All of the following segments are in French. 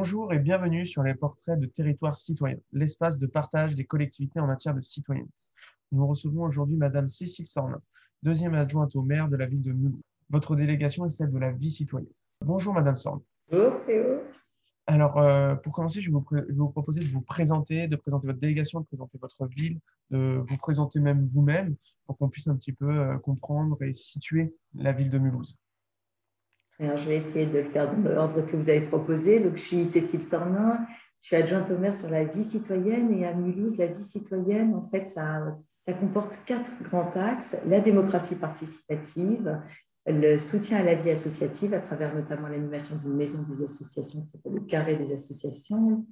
Bonjour et bienvenue sur les portraits de territoire citoyen, l'espace de partage des collectivités en matière de citoyenneté. Nous recevons aujourd'hui Madame Cécile Sornin, deuxième adjointe au maire de la ville de Mulhouse. Votre délégation est celle de la vie citoyenne. Bonjour Madame Sornin. Bonjour Théo. Alors, euh, pour commencer, je vais, vous proposer de vous présenter, de présenter votre délégation, de présenter votre ville, de vous présenter même vous-même, pour qu'on puisse un petit peu euh, comprendre et situer la ville de Mulhouse. Je vais essayer de le faire dans l'ordre que vous avez proposé. Donc, je suis Cécile Sornin, je suis adjointe au maire sur la vie citoyenne et à Mulhouse, la vie citoyenne, en fait, ça, comporte quatre grands axes. La démocratie participative, le soutien à la vie associative à travers notamment l'animation d'une maison des associations qui s'appelle le carré des associations,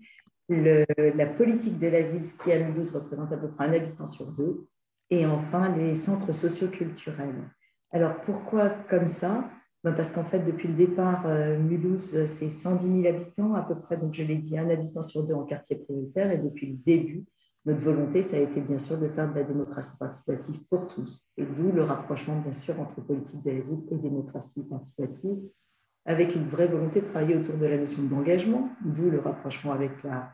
la politique de la ville, ce qui à Mulhouse représente à peu près un habitant sur deux, et enfin les centres socioculturels. Alors pourquoi comme ça? Parce qu'en fait, depuis le départ, euh, Mulhouse, c'est 110 000 habitants à peu près, donc je l'ai dit, un habitant sur deux en quartier prioritaire, et depuis le début, notre volonté, ça a été bien sûr de faire de la démocratie participative pour tous, et d'où le rapprochement bien sûr entre politique de la ville et démocratie participative, avec une vraie volonté de travailler autour de la notion d'engagement, d'où le rapprochement avec la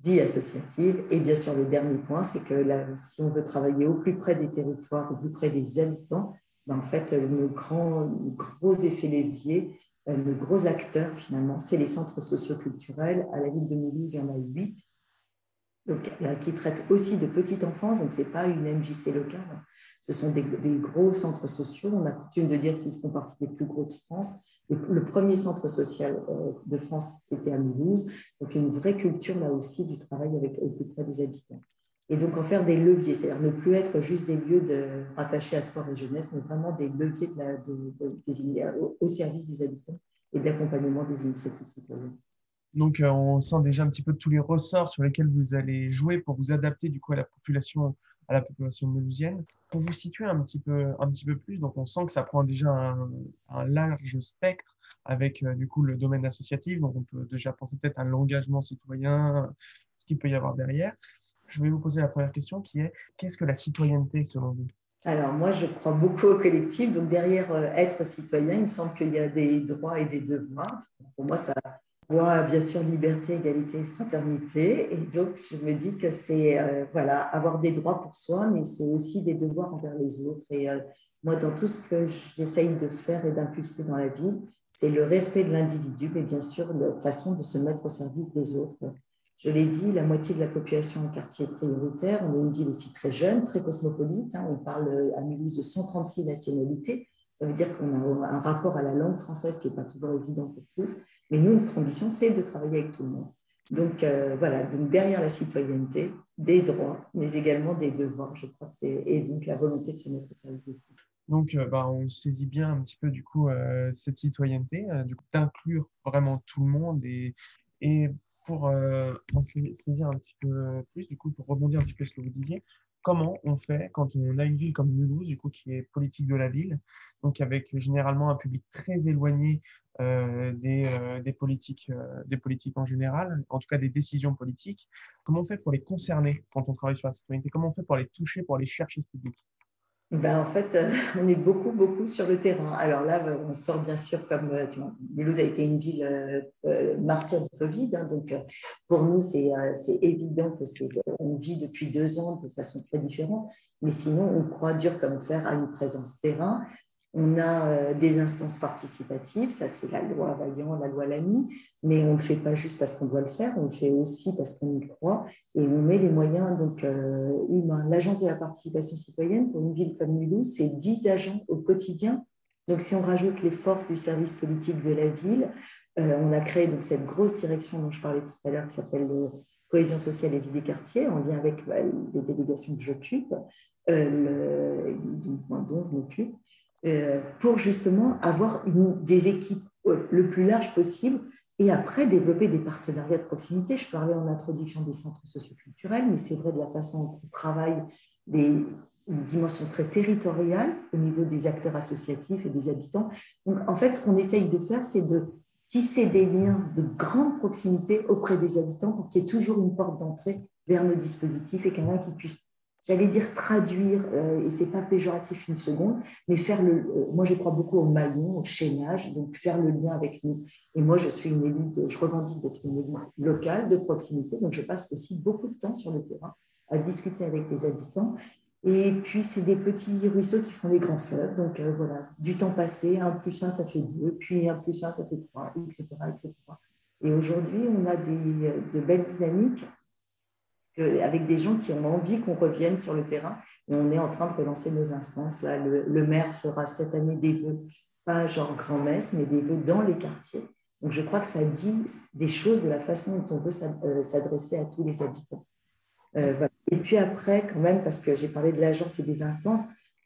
vie associative. Et bien sûr, le dernier point, c'est que si on veut travailler au plus près des territoires, au plus près des habitants, en fait, nos grands, gros effets leviers, euh, nos gros acteurs finalement, c'est les centres socioculturels. À la ville de Mulhouse, il y en a huit donc, euh, qui traitent aussi de petite enfance, donc ce n'est pas une MJC locale, ce sont des, gros centres sociaux. On a coutume de dire qu'ils font partie des plus gros de France. le premier centre social euh, de France, c'était à Mulhouse. Donc, une vraie culture là aussi du travail avec, au plus près des habitants. Et donc, en faire des leviers, c'est-à-dire ne plus être juste des lieux rattachés à sport et jeunesse, mais vraiment des leviers au service des habitants et d'accompagnement des initiatives citoyennes. Donc, euh, on sent déjà un petit peu tous les ressorts sur lesquels vous allez jouer pour vous adapter du coup à la population, à la population. Pour vous situer un petit peu, un petit peu plus, donc on sent que ça prend déjà un, large spectre avec euh, du coup le domaine associatif. Donc, on peut déjà penser peut-être à l'engagement citoyen, ce qu'il peut y avoir derrière. Je vais vous poser la première question qui est qu'est-ce que la citoyenneté selon vous? Alors moi, je crois beaucoup au collectif. Donc derrière euh, être citoyen, il me semble qu'il y a des droits et des devoirs. Pour moi, ça, bien sûr liberté, égalité, fraternité. Et donc, je me dis que c'est euh, voilà, avoir des droits pour soi, mais c'est aussi des devoirs envers les autres. Et euh, moi, dans tout ce que j'essaye de faire et d'impulser dans la vie, c'est le respect de l'individu, mais bien sûr, la façon de se mettre au service des autres. Je l'ai dit, la moitié de la population en quartier prioritaire. On est une ville aussi très jeune, très cosmopolite. Hein. On parle euh, à Mulhouse de 136 nationalités. Ça veut dire qu'on a un rapport à la langue française qui n'est pas toujours évident pour tous. Mais nous, notre ambition, c'est de travailler avec tout le monde. Donc euh, voilà, donc derrière la citoyenneté, des droits, mais également des devoirs, je crois que c'est, et donc la volonté de se mettre au service de tous. Donc, euh, bah, on saisit bien un petit peu du coup euh, cette citoyenneté, du coup d'inclure vraiment tout le monde et pour en saisir un petit peu plus, du coup pour rebondir un petit peu sur ce que vous disiez, comment on fait quand on a une ville comme Mulhouse, du coup, qui est politique de la ville, donc avec généralement un public très éloigné euh, des, euh, des, politiques, euh, des politiques en général, en tout cas des décisions politiques. Comment on fait pour les concerner quand on travaille sur la citoyenneté? Comment on fait pour les toucher, pour les chercher ce public? Ben, en fait, on est beaucoup, beaucoup sur le terrain. Alors là, on sort bien sûr comme Mulhouse a été une ville martyre du Covid. Hein, donc, pour nous, c'est évident que on vit depuis deux ans de façon très différente. Mais sinon, on croit dur comme fer à une présence terrain. On a euh, des instances participatives, ça c'est la loi Vaillant, la loi Lamy, mais on ne le fait pas juste parce qu'on doit le faire, on le fait aussi parce qu'on y croit et on met les moyens donc, euh, humains. L'Agence de la participation citoyenne, pour une ville comme Mulhouse, c'est 10 agents au quotidien. Donc si on rajoute les forces du service politique de la ville, euh, on a créé donc, cette grosse direction dont je parlais tout à l'heure qui s'appelle cohésion sociale et vie des quartiers, en lien avec bah, les délégations que j'occupe, dont je m'occupe. Euh, pour justement avoir des équipes le plus large possible et après développer des partenariats de proximité. Je parlais en introduction des centres socioculturels, mais c'est vrai de la façon dont on travaille des, une dimension très territoriale au niveau des acteurs associatifs et des habitants. Donc, en fait, ce qu'on essaye de faire, c'est de tisser des liens de grande proximité auprès des habitants pour qu'il y ait toujours une porte d'entrée vers nos dispositifs et quelqu'un qui puisse j'allais dire traduire, euh, et c'est pas péjoratif une seconde, mais faire le. Euh, moi, je crois beaucoup au maillon, au chaînage, donc faire le lien avec nous. Et moi, je suis une élue, je revendique d'être une élue locale, de proximité, donc je passe aussi beaucoup de temps sur le terrain à discuter avec les habitants. Et puis, c'est des petits ruisseaux qui font les grands fleuves. Donc, euh, voilà, du temps passé, un plus un, ça fait deux, puis un plus un, ça fait trois, etc. etc. Et aujourd'hui, on a des, de belles dynamiques avec des gens qui ont envie qu'on revienne sur le terrain. Et on est en train de relancer nos instances. Là, le, maire fera cette année des vœux, pas genre grand-messe, mais des vœux dans les quartiers. Donc je crois que ça dit des choses de la façon dont on veut euh, s'adresser à tous les habitants. Euh, et puis après, quand même, parce que j'ai parlé de l'agence et des instances,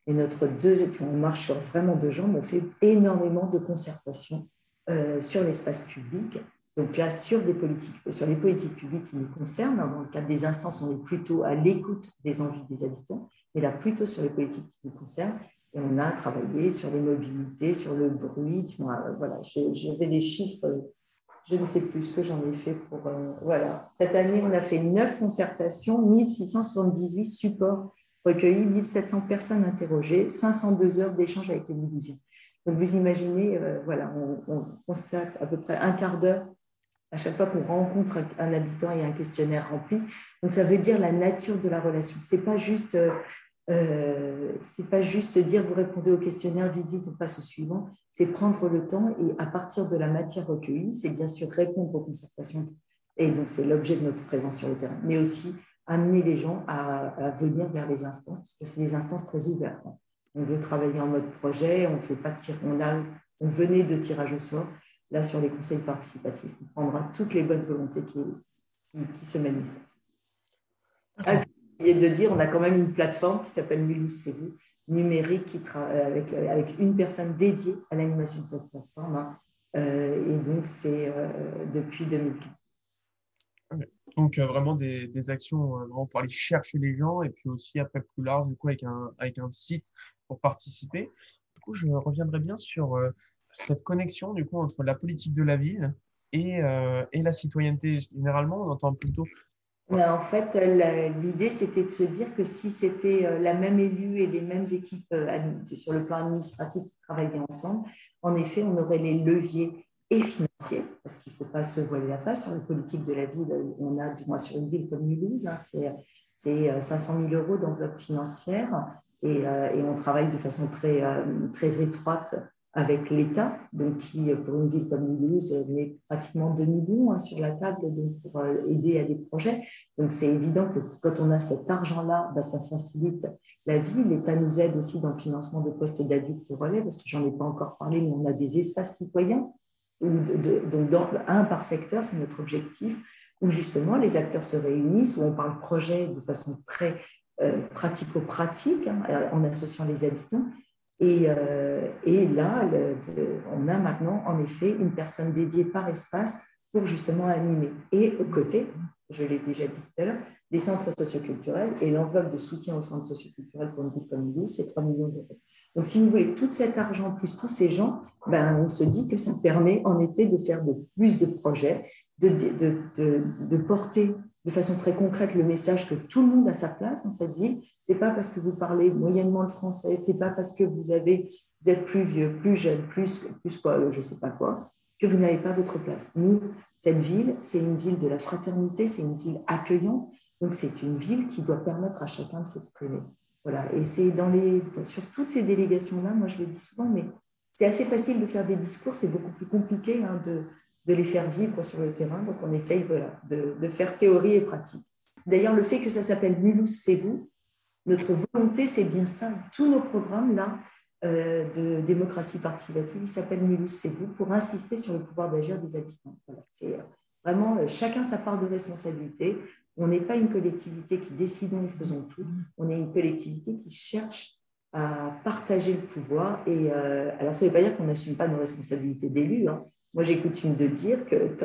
et notre deux, on marche sur vraiment deux jambes, on fait énormément de concertation euh, sur l'espace public donc là, sur, des politiques, sur les politiques publiques qui nous concernent, dans le cadre des instances, on est plutôt à l'écoute des envies des habitants, mais là, plutôt sur les politiques qui nous concernent. Et on a travaillé sur les mobilités, sur le bruit. Voilà, j'avais des chiffres, je ne sais plus ce que j'en ai fait pour. Euh, voilà. Cette année, on a fait neuf concertations, 1678 supports recueillis, 1700 personnes interrogées, 502 heures d'échange avec les Mulhousiens. Donc vous imaginez, euh, voilà, on, on constate à peu près un quart d'heure à chaque fois qu'on rencontre un habitant et un questionnaire rempli. Donc ça veut dire la nature de la relation. C'est pas juste euh, euh c'est pas juste se dire vous répondez au questionnaire vite vite on passe au suivant. C'est prendre le temps et à partir de la matière recueillie, c'est bien sûr répondre aux concertations et donc c'est l'objet de notre présence sur le terrain, mais aussi amener les gens à, venir vers les instances parce que c'est des instances très ouvertes. On veut travailler en mode projet, on fait pas on venait de tirage au sort là, sur les conseils participatifs, on prendra toutes les bonnes volontés qui, qui, se manifestent. Ah, et de dire, on a quand même une plateforme qui s'appelle Mulhouse numérique, qui travaille avec, avec une personne dédiée à l'animation de cette plateforme. Hein. Euh, et donc, c'est euh, depuis 2015. Donc, euh, vraiment des, des actions vraiment pour aller chercher les gens et puis aussi, après, plus large, du coup, avec un, avec un site pour participer. Du coup, je reviendrai bien sur cette connexion du coup entre la politique de la ville et, euh, et la citoyenneté Généralement, on entend plutôt. Mais en fait, l'idée, c'était de se dire que si c'était euh, la même élue et les mêmes équipes euh, sur le plan administratif qui travaillaient ensemble, en effet, on aurait les leviers et financiers, parce qu'il ne faut pas se voiler la face. Sur la politique de la ville, on a, du moins sur une ville comme Mulhouse, hein, c'est 500 000 euros d'enveloppe financière et, et, on travaille de façon très, très étroite avec l'État, donc qui, pour une ville comme Mulhouse, met pratiquement 2 millions hein, sur la table pour euh, aider à des projets. Donc, c'est évident que quand on a cet argent-là, bah, ça facilite la vie. L'État nous aide aussi dans le financement de postes d'adultes relais, parce que j'en ai pas encore parlé, mais on a des espaces citoyens, donc un par secteur, c'est notre objectif, où justement les acteurs se réunissent, où on parle projet de façon très euh, pratico-pratique, hein, en associant les habitants, et, euh, et là, on a maintenant en effet une personne dédiée par espace pour justement animer. Et au côté, je l'ai déjà dit tout à l'heure, des centres socioculturels et l'enveloppe de soutien aux centres socioculturels pour une ville comme nous, c'est 3 millions d'euros. Donc, si vous voulez, tout cet argent plus tous ces gens, ben, on se dit que ça permet en effet de faire de plus de projets, de, de, de porter de façon très concrète le message que tout le monde a sa place dans cette ville. C'est pas parce que vous parlez moyennement le français, c'est pas parce que vous avez vous êtes plus vieux, plus jeune, plus plus quoi, je sais pas quoi, que vous n'avez pas votre place. Nous, cette ville, c'est une ville de la fraternité, c'est une ville accueillante, donc c'est une ville qui doit permettre à chacun de s'exprimer. Voilà, et c'est dans les sur toutes ces délégations là, moi je le dis souvent, mais c'est assez facile de faire des discours, c'est beaucoup plus compliqué hein, de de les faire vivre sur le terrain. Donc, on essaye voilà, de, faire théorie et pratique. D'ailleurs, le fait que ça s'appelle Mulhouse, c'est vous, notre volonté, c'est bien ça. Tous nos programmes là euh, de démocratie participative, ils s'appellent Mulhouse, c'est vous, pour insister sur le pouvoir d'agir des habitants. c'est euh, vraiment euh, chacun sa part de responsabilité. On n'est pas une collectivité qui décidons et faisons tout. On est une collectivité qui cherche à partager le pouvoir. Et alors, ça ne veut pas dire qu'on n'assume pas nos responsabilités d'élus. Hein. Moi, j'ai coutume de dire que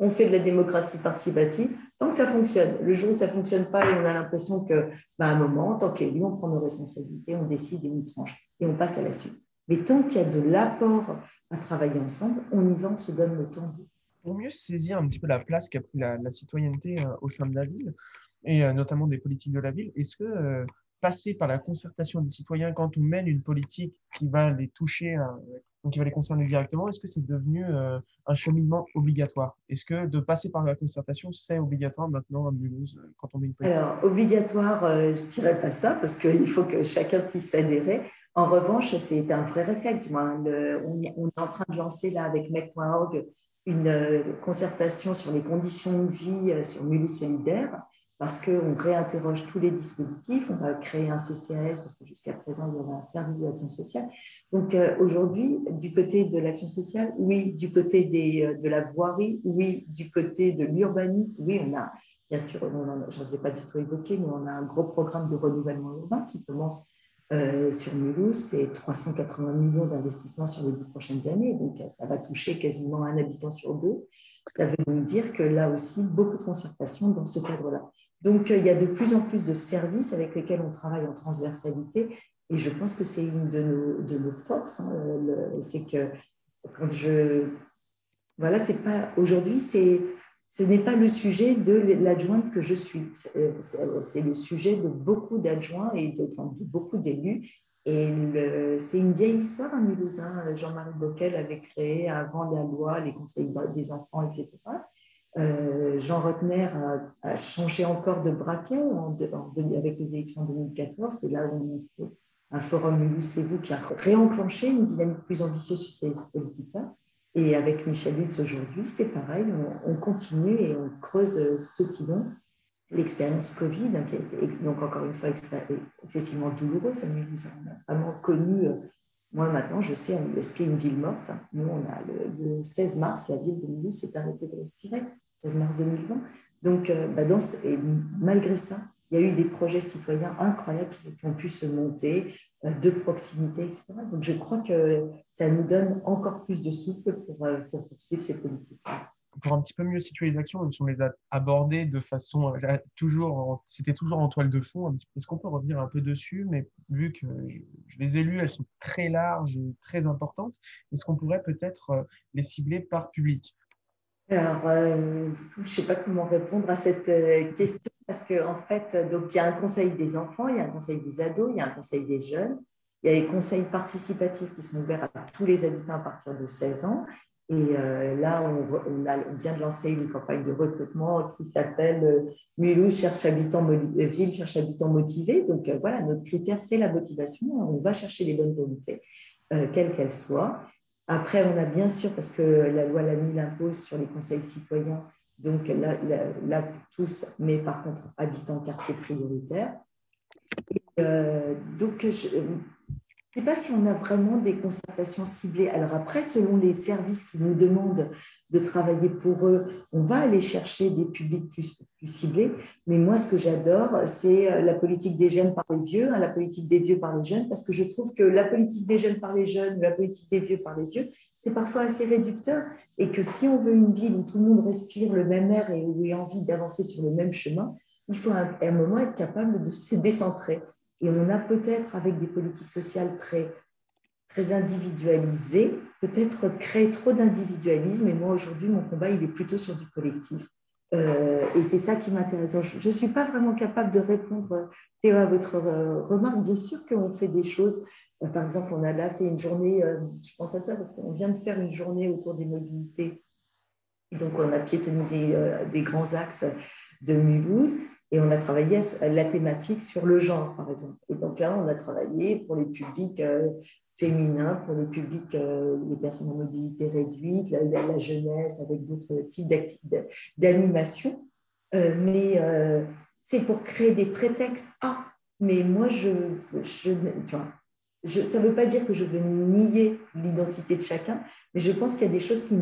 on fait de la démocratie participative tant que ça fonctionne. Le jour où ça ne fonctionne pas et on a l'impression que, bah, à un moment, en tant qu'élu, on prend nos responsabilités, on décide et on tranche et on passe à la suite. Mais tant qu'il y a de l'apport à travailler ensemble, on y va, on se donne le temps Pour mieux saisir un petit peu la place qu'a pris la, citoyenneté euh, au sein de la ville, et notamment des politiques de la ville. Est-ce que passer par la concertation des citoyens quand on mène une politique qui va les toucher, donc qui va les concerner directement, est-ce que c'est devenu un cheminement obligatoire? Est-ce que de passer par la concertation, c'est obligatoire maintenant à Mulhouse quand on met une politique? Alors, obligatoire, je ne dirais pas ça, parce qu'il faut que chacun puisse adhérer. En revanche, c'est un vrai réflexe. on, est en train de lancer là avec mec.org une euh, concertation sur les conditions de vie euh, sur Mulhouse solidaire parce qu'on réinterroge tous les dispositifs. On va créer un CCAS parce que jusqu'à présent, il y avait un service de l'action sociale. Donc euh, aujourd'hui, du côté de l'action sociale, oui, du côté des, de la voirie, oui, du côté de l'urbanisme, oui, on a, bien sûr, je ne l'ai pas du tout évoqué, mais on a un gros programme de renouvellement urbain qui commence euh, sur Mulhouse, c'est 380 millions d'investissements sur les dix prochaines années. Donc, ça va toucher quasiment un habitant sur deux. Ça veut donc dire que là aussi, beaucoup de concertation dans ce cadre-là. Donc, il y a de plus en plus de services avec lesquels on travaille en transversalité. Et je pense que c'est une de nos, de nos forces. Hein, c'est que quand je. Voilà, c'est pas. Aujourd'hui, c'est ce n'est pas le sujet de l'adjointe que je suis, c'est le sujet de beaucoup d'adjoints et de, beaucoup d'élus. Et c'est une vieille histoire à Mulhouse. Hein. Jean-Marie Bocquel avait créé avant la loi les conseils des enfants, etc. Euh, Jean Rotner a, changé encore de braquet avec les élections de 2014. C'est là où on fait un forum Mulhouse, c'est vous qui a réenclenché une dynamique plus ambitieuse sur ces politiques-là. Et avec Michel Lutz aujourd'hui, c'est pareil, on, continue et on creuse ce sillon. L'expérience Covid, hein, qui a été donc encore une fois excessivement douloureuse, nous a vraiment connu, euh, moi maintenant je sais ce qu'est une ville morte. Nous, on a le, 16 mars, la ville de Mulhouse s'est arrêtée de respirer, 16 mars 2020. Donc, euh, bah, et malgré ça, il y a eu des projets citoyens incroyables qui, ont pu se monter, euh, de proximité, etc. Donc, je crois que ça nous donne encore plus de souffle pour, euh, pour poursuivre ces politiques. Pour un petit peu mieux situer les actions, même si on les a abordées de façon euh, toujours, c'était toujours en toile de fond. Est-ce qu'on peut revenir un peu dessus? Mais vu que je les ai lues, elles sont très larges et très importantes. Est-ce qu'on pourrait peut-être les cibler par public? Alors, je ne sais pas comment répondre à cette question parce qu'en en fait, donc, il y a un conseil des enfants, il y a un conseil des ados, il y a un conseil des jeunes, il y a les conseils participatifs qui sont ouverts à tous les habitants à partir de 16 ans. Et euh, là, on, a, vient de lancer une campagne de recrutement qui s'appelle euh, Mulhouse cherche habitants, euh, ville cherche habitants motivés. Donc voilà, notre critère, c'est la motivation. On va chercher les bonnes volontés, quelles qu'elles soient. Après, on a bien sûr, parce que la loi Lamy l'impose sur les conseils citoyens, donc là, tous, mais par contre habitants quartier prioritaire. Euh, donc, je ne sais pas si on a vraiment des concertations ciblées. Alors après, selon les services qui nous demandent de travailler pour eux. On va aller chercher des publics plus, ciblés. Mais moi, ce que j'adore, c'est euh, la politique des jeunes par les vieux, hein, la politique des vieux par les jeunes, parce que je trouve que la politique des jeunes par les jeunes ou la politique des vieux par les vieux, c'est parfois assez réducteur. Et que si on veut une ville où tout le monde respire le même air et où il a envie d'avancer sur le même chemin, il faut à un moment être capable de se décentrer. Et on a peut-être, avec des politiques sociales très très individualisé, peut-être créer trop d'individualisme. Et moi, aujourd'hui, mon combat, il est plutôt sur du collectif. Euh, et c'est ça qui m'intéresse. Je ne suis pas vraiment capable de répondre, Théo, à votre euh, remarque. Bien sûr qu'on fait des choses. Euh, par exemple, on a là fait une journée, je pense à ça parce qu'on vient de faire une journée autour des mobilités. donc, on a piétonnisé des grands axes de Mulhouse. Et on a travaillé la thématique sur le genre, par exemple. Et donc là, on a travaillé pour les publics euh, féminins, pour les publics, euh, les personnes en mobilité réduite, la, jeunesse, avec d'autres types d'animation. Euh, mais c'est pour créer des prétextes. Ah, mais moi, je, je tu vois, ça ne veut pas dire que je veux nier l'identité de chacun, mais je pense qu'il y a des choses qui,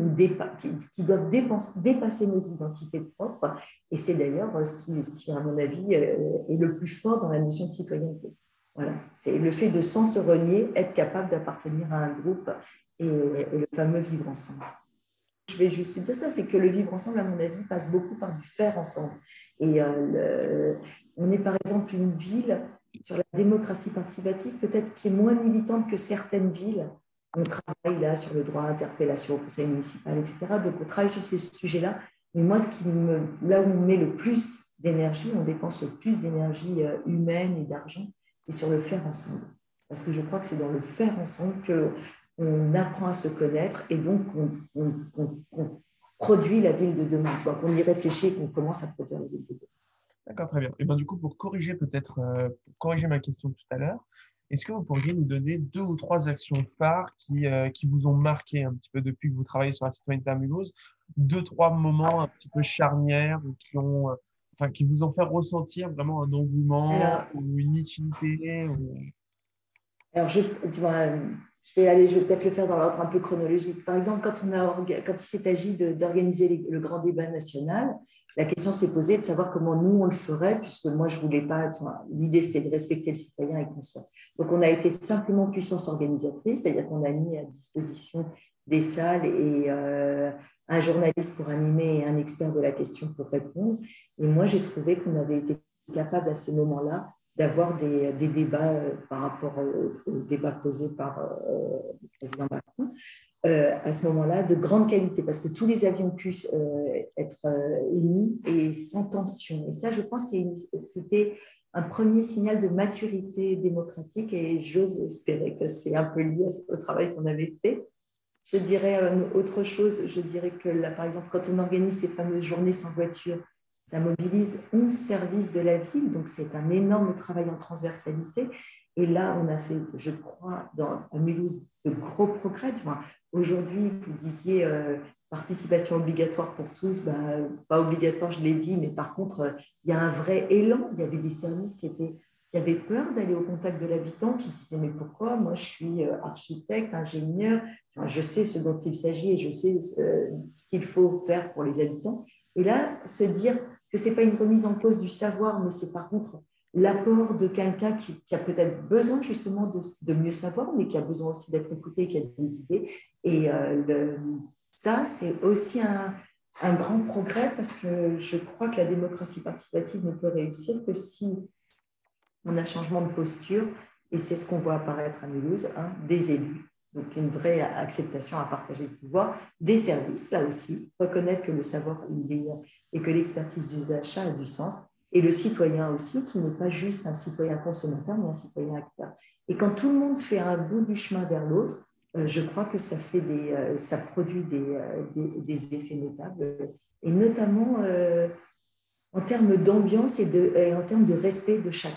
doivent dépasser nos identités propres. Et c'est d'ailleurs ce qui, ce qui, à mon avis, euh, est le plus fort dans la notion de citoyenneté. Voilà. C'est le fait de, sans se renier, être capable d'appartenir à un groupe et, le fameux vivre ensemble. Je vais juste dire ça, c'est que le vivre ensemble, à mon avis, passe beaucoup par du faire ensemble. Et euh, on est par exemple une ville sur la démocratie participative, peut-être qui est moins militante que certaines villes. On travaille là sur le droit à interpellation au conseil municipal, etc. Donc on travaille sur ces sujets-là. Mais moi, ce qui me, là où on met le plus d'énergie, on dépense le plus d'énergie humaine et d'argent, c'est sur le faire ensemble. Parce que je crois que c'est dans le faire ensemble qu'on apprend à se connaître et donc on, produit la ville de demain, qu'on y réfléchit et qu'on commence à produire la ville de demain. D'accord, très bien. Et ben, du coup, pour corriger peut-être, euh, corriger ma question tout à l'heure, est-ce que vous pourriez nous donner deux ou trois actions phares qui, euh, qui vous ont marqué un petit peu depuis que vous travaillez sur la citoyenneté à Mulhouse Deux, trois moments un petit peu charnières qui, ont, euh, enfin, qui vous ont fait ressentir vraiment un engouement ou une utilité Alors, je, je vais aller, je vais peut-être le faire dans l'ordre un peu chronologique. Par exemple, quand, on a, quand il s'est agi d'organiser le grand débat national, la question s'est posée de savoir comment nous on le ferait, puisque moi je voulais pas. L'idée c'était de respecter le citoyen et qu'on soit. Donc on a été simplement puissance organisatrice, c'est-à-dire qu'on a mis à disposition des salles et euh, un journaliste pour animer et un expert de la question pour répondre. Et moi j'ai trouvé qu'on avait été capable à ces moments-là d'avoir des, débats euh, par rapport aux, débats posés par euh, le président Macron, euh, à ce moment-là de grande qualité, parce que tous les avions puissent être émis et sans tension. Et ça, je pense que c'était un premier signal de maturité démocratique et j'ose espérer que c'est un peu lié au travail qu'on avait fait. Je dirais autre chose, je dirais que là, par exemple, quand on organise ces fameuses journées sans voiture, ça mobilise 11 services de la ville, donc c'est un énorme travail en transversalité. Et là, on a fait, je crois, dans, à Mulhouse, de gros progrès. Aujourd'hui, vous disiez euh, participation obligatoire pour tous, ben, pas obligatoire, je l'ai dit, mais par contre, euh, il y a un vrai élan. Il y avait des services qui, étaient, qui avaient peur d'aller au contact de l'habitant, qui se disaient, mais pourquoi? Moi, je suis euh, architecte, ingénieur, je sais ce dont il s'agit et je sais ce qu'il faut faire pour les habitants. Et là, se dire, que ce n'est pas une remise en cause du savoir, mais c'est par contre l'apport de quelqu'un qui, a peut-être besoin justement de, mieux savoir, mais qui a besoin aussi d'être écouté, qui a des idées. Et euh, ça, c'est aussi un, grand progrès parce que je crois que la démocratie participative ne peut réussir que si on a changement de posture, et c'est ce qu'on voit apparaître à Mulhouse, hein, des élus. Donc une vraie acceptation à partager le pouvoir, des services, là aussi, reconnaître que le savoir, il est et que l'expertise du achat a du sens. Et le citoyen aussi, qui n'est pas juste un citoyen consommateur, mais un citoyen acteur. Et quand tout le monde fait un bout du chemin vers l'autre, euh, je crois que ça, fait des, euh, ça produit euh, des, des, effets notables, et notamment en termes d'ambiance et, et en termes de respect de chacun.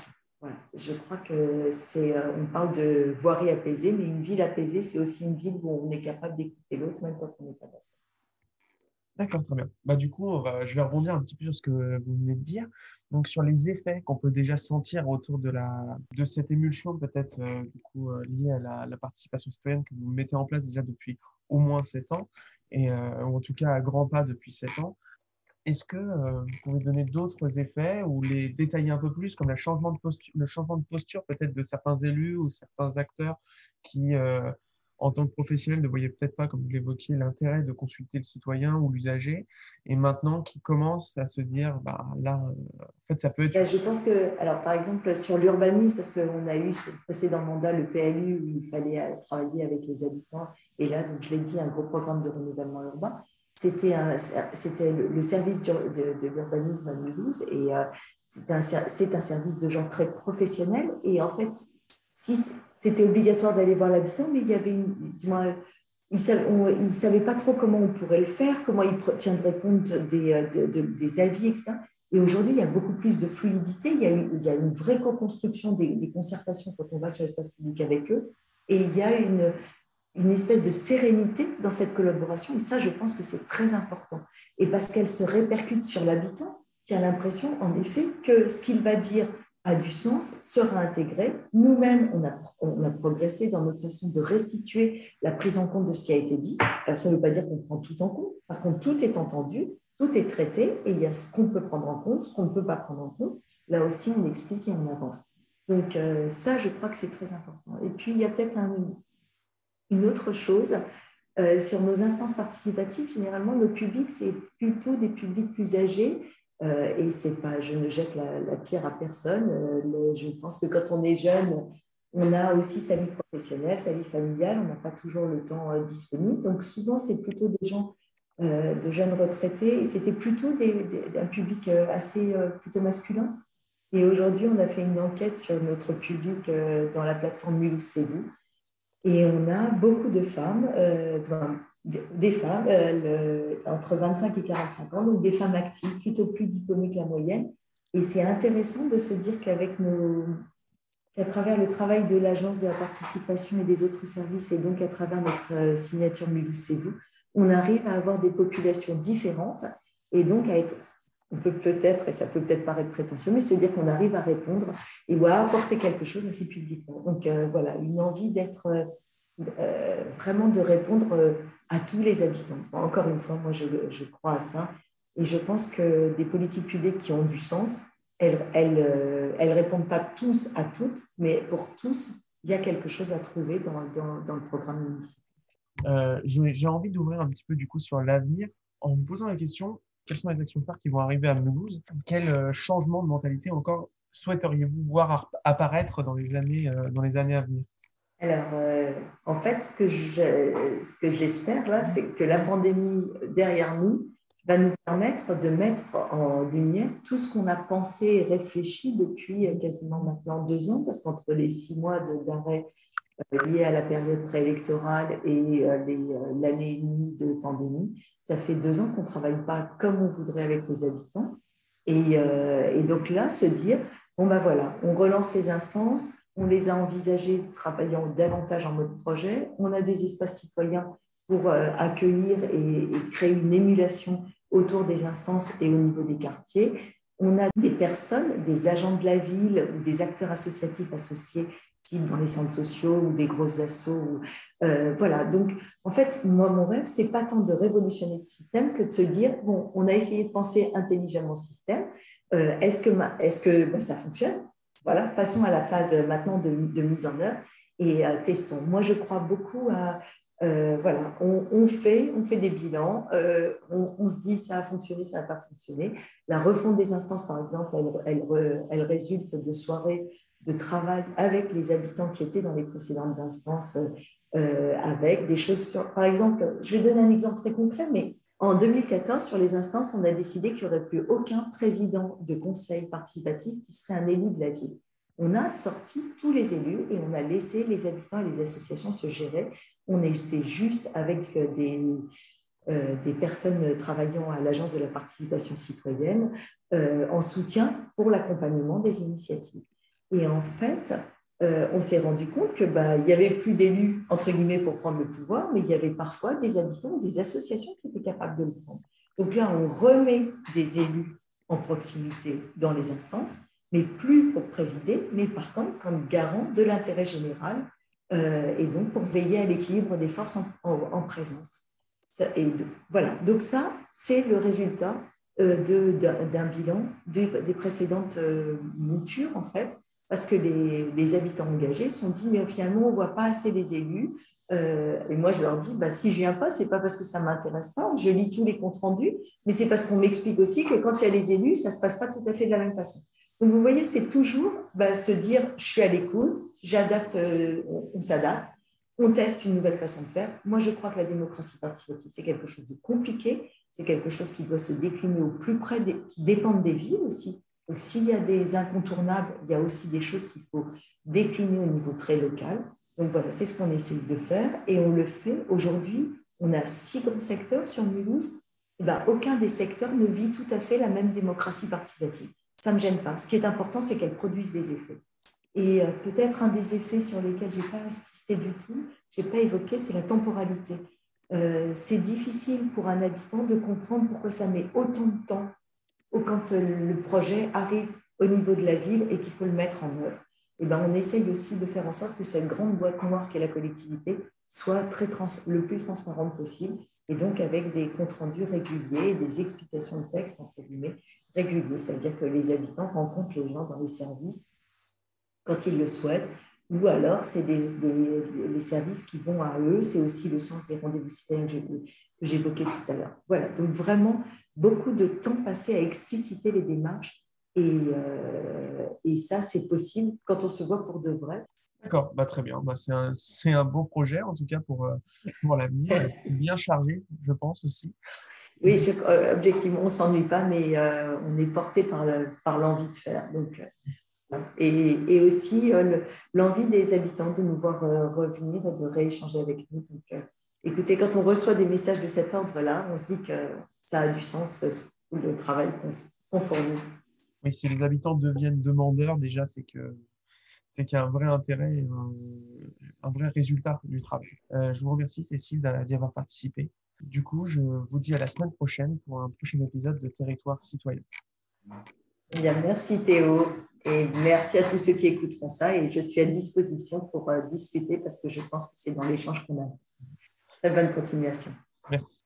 Je crois que c'est, on parle de voirie apaisée, mais une ville apaisée, c'est aussi une ville où on est capable d'écouter l'autre, même quand on n'est pas d'accord. D'accord, très bien. Bah, du coup, je vais rebondir un petit peu sur ce que vous venez de dire. Donc, sur les effets qu'on peut déjà sentir autour de, la, de cette émulsion, peut-être euh, du coup, euh, liée à la, participation citoyenne que vous mettez en place déjà depuis au moins sept ans, et, euh, ou en tout cas à grands pas depuis sept ans. Est-ce que vous pouvez donner d'autres effets ou les détailler un peu plus, comme le changement de posture, le changement de posture peut-être de certains élus ou certains acteurs qui en tant que professionnel, ne voyait peut-être pas, comme vous l'évoquiez, l'intérêt de consulter le citoyen ou l'usager, et maintenant qui commence à se dire, bah, là, euh, en fait, ça peut être... Bah, je pense que, alors par exemple, sur l'urbanisme, parce qu'on a eu ce précédent mandat, le PLU, où il fallait euh, travailler avec les habitants, et là, donc, je l'ai dit, un gros programme de renouvellement urbain, c'était le, service de, l'urbanisme à Mulhouse, et euh, c'est un, un service de gens très professionnels, et en fait, si c'était obligatoire d'aller voir l'habitant, mais il y avait une, du moins, il ne savait pas trop comment on pourrait le faire, comment il tiendrait compte des, euh, des avis, etc. Et aujourd'hui, il y a beaucoup plus de fluidité, il y a, il y a une vraie co-construction des, concertations quand on va sur l'espace public avec eux, et il y a une, une espèce de sérénité dans cette collaboration, et ça, je pense que c'est très important. Et parce qu'elle se répercute sur l'habitant, qui a l'impression, en effet, que ce qu'il va dire a du sens, sera intégré. Nous-mêmes, on a, progressé dans notre façon de restituer la prise en compte de ce qui a été dit. Alors, ça ne veut pas dire qu'on prend tout en compte. Par contre, tout est entendu, tout est traité, et il y a ce qu'on peut prendre en compte, ce qu'on ne peut pas prendre en compte. Là aussi, on explique et on avance. Donc, euh, ça, je crois que c'est très important. Et puis, il y a peut-être une autre chose. Euh, sur nos instances participatives, généralement, nos publics, c'est plutôt des publics plus âgés euh, et c'est pas, je ne jette la, pierre à personne. Euh, je pense que quand on est jeune, on a aussi sa vie professionnelle, sa vie familiale, on n'a pas toujours le temps euh, disponible. Donc souvent, c'est plutôt des gens de jeunes retraités. Et c'était plutôt un public assez plutôt masculin. Et aujourd'hui, on a fait une enquête sur notre public dans la plateforme Mulhouse C'est Et on a beaucoup de femmes, des femmes entre 25 et 45 ans, donc des femmes actives, plutôt plus diplômées que la moyenne. Et c'est intéressant de se dire qu'avec nos, qu'à travers le travail de l'Agence de la participation et des autres services, et donc à travers notre euh, signature Mulhouse C'est vous, on arrive à avoir des populations différentes et donc à être, on peut peut-être, et ça peut peut-être paraître prétentieux, mais se dire qu'on arrive à répondre et ou à apporter quelque chose à ces publics. Donc euh, voilà, une envie d'être euh, vraiment de répondre à tous les habitants. Encore une fois, moi je, crois à ça et je pense que des politiques publiques qui ont du sens, elles euh, répondent pas tous à toutes, mais pour tous, il y a quelque chose à trouver dans, le programme municipal. Euh, j'ai envie d'ouvrir un petit peu du coup sur l'avenir en vous posant la question quelles sont les actions phares qui vont arriver à Mulhouse? Quel euh, changement de mentalité encore souhaiteriez-vous voir apparaître dans les années, dans les années à venir? Alors, en fait, ce que j'espère là, c'est que la pandémie derrière nous, va nous permettre de mettre en lumière tout ce qu'on a pensé et réfléchi depuis quasiment maintenant deux ans, parce qu'entre les six mois d'arrêt euh, liés à la période préélectorale et euh, euh, l'année et demie de pandémie, ça fait deux ans qu'on ne travaille pas comme on voudrait avec les habitants. Et, et, donc là, se dire, bon ben voilà, on relance les instances, on les a envisagées travaillant davantage en mode projet, on a des espaces citoyens pour euh, accueillir et, créer une émulation autour des instances et au niveau des quartiers. On a des personnes, des agents de la ville ou des acteurs associatifs associés dans les centres sociaux ou des grosses assos. Euh, voilà, donc en fait, moi, mon rêve, c'est pas tant de révolutionner le système que de se dire, bon, on a essayé de penser intelligemment le système, euh, est-ce que, est que bah, ça fonctionne? Voilà, passons à la phase maintenant de, mise en œuvre et testons. Moi, je crois beaucoup à, euh, voilà, on, fait, on fait des bilans, euh, on, se dit ça a fonctionné, ça n'a pas fonctionné. La refonte des instances, par exemple, elle, elle, résulte de soirées de travail avec les habitants qui étaient dans les précédentes instances, euh, avec des choses sur, par exemple, je vais donner un exemple très concret, mais en 2014, sur les instances, on a décidé qu'il n'y aurait plus aucun président de conseil participatif qui serait un élu de la ville. On a sorti tous les élus et on a laissé les habitants et les associations se gérer on était juste avec euh, des, euh, personnes travaillant à l'Agence de la participation citoyenne euh, en soutien pour l'accompagnement des initiatives. Et en fait, on s'est rendu compte que bah, il y avait plus d'élus entre guillemets pour prendre le pouvoir, mais il y avait parfois des habitants, des associations qui étaient capables de le prendre. Donc là, on remet des élus en proximité dans les instances, mais plus pour présider, mais par contre comme garant de l'intérêt général euh, et donc pour veiller à l'équilibre des forces en, présence. Et voilà, donc ça, c'est le résultat euh, d'un bilan des précédentes euh, moutures, en fait, parce que les, habitants engagés sont dit, mais finalement, on ne voit pas assez les élus. et moi, je leur dis, bah, si je viens pas, ce n'est pas parce que ça ne m'intéresse pas, je lis tous les comptes rendus, mais c'est parce qu'on m'explique aussi que quand il y a les élus, ça ne se passe pas tout à fait de la même façon. Donc, vous voyez, c'est toujours bah, se dire, je suis à l'écoute, j'adapte, euh, on, s'adapte, on teste une nouvelle façon de faire. Moi, je crois que la démocratie participative, c'est quelque chose de compliqué, c'est quelque chose qui doit se décliner au plus près, qui dépendent des villes aussi. Donc, s'il y a des incontournables, il y a aussi des choses qu'il faut décliner au niveau très local. Donc, voilà, c'est ce qu'on essaie de faire et on le fait. Aujourd'hui, on a six grands secteurs sur Mulhouse. Eh ben, aucun des secteurs ne vit tout à fait la même démocratie participative ça ne me gêne pas. Ce qui est important, c'est qu'elles produisent des effets. Et euh, peut-être un des effets sur lesquels je n'ai pas insisté du tout, je n'ai pas évoqué, c'est la temporalité. Euh, c'est difficile pour un habitant de comprendre pourquoi ça met autant de temps quand euh, le projet arrive au niveau de la ville et qu'il faut le mettre en œuvre. Et ben, on essaye aussi de faire en sorte que cette grande boîte noire qu'est la collectivité soit très le plus transparente possible et donc avec des comptes rendus réguliers, des explications de texte, entre guillemets, régulier, c'est-à-dire que les habitants rencontrent les gens dans les services quand ils le souhaitent, ou alors c'est des, les services qui vont à eux, c'est aussi le sens des rendez-vous citoyens que j'évoquais tout à l'heure. Voilà, donc vraiment beaucoup de temps passé à expliciter les démarches et, euh, et ça c'est possible quand on se voit pour de vrai. D'accord, bah, très bien. Bah, c'est un, un, beau projet, en tout cas, pour, pour l'avenir. C'est bien chargé, je pense aussi. Oui, objectivement, on ne s'ennuie pas, mais on est porté par l'envie de faire. Donc, et, aussi euh, l'envie des habitants de nous voir euh, revenir et de rééchanger avec nous. Donc, euh, écoutez, quand on reçoit des messages de cet ordre-là, on se dit que ça a du sens le travail qu'on fournit. Oui, si les habitants deviennent demandeurs, déjà, c'est que c'est qu'il y a un vrai intérêt et un, vrai résultat du travail. je vous remercie, Cécile, d'y avoir participé. Du coup, je vous dis à la semaine prochaine pour un prochain épisode de Territoire citoyen. Bien, merci Théo. Et merci à tous ceux qui écouteront ça. Et je suis à disposition pour euh, discuter parce que je pense que c'est dans l'échange qu'on a. Bonne continuation. Merci.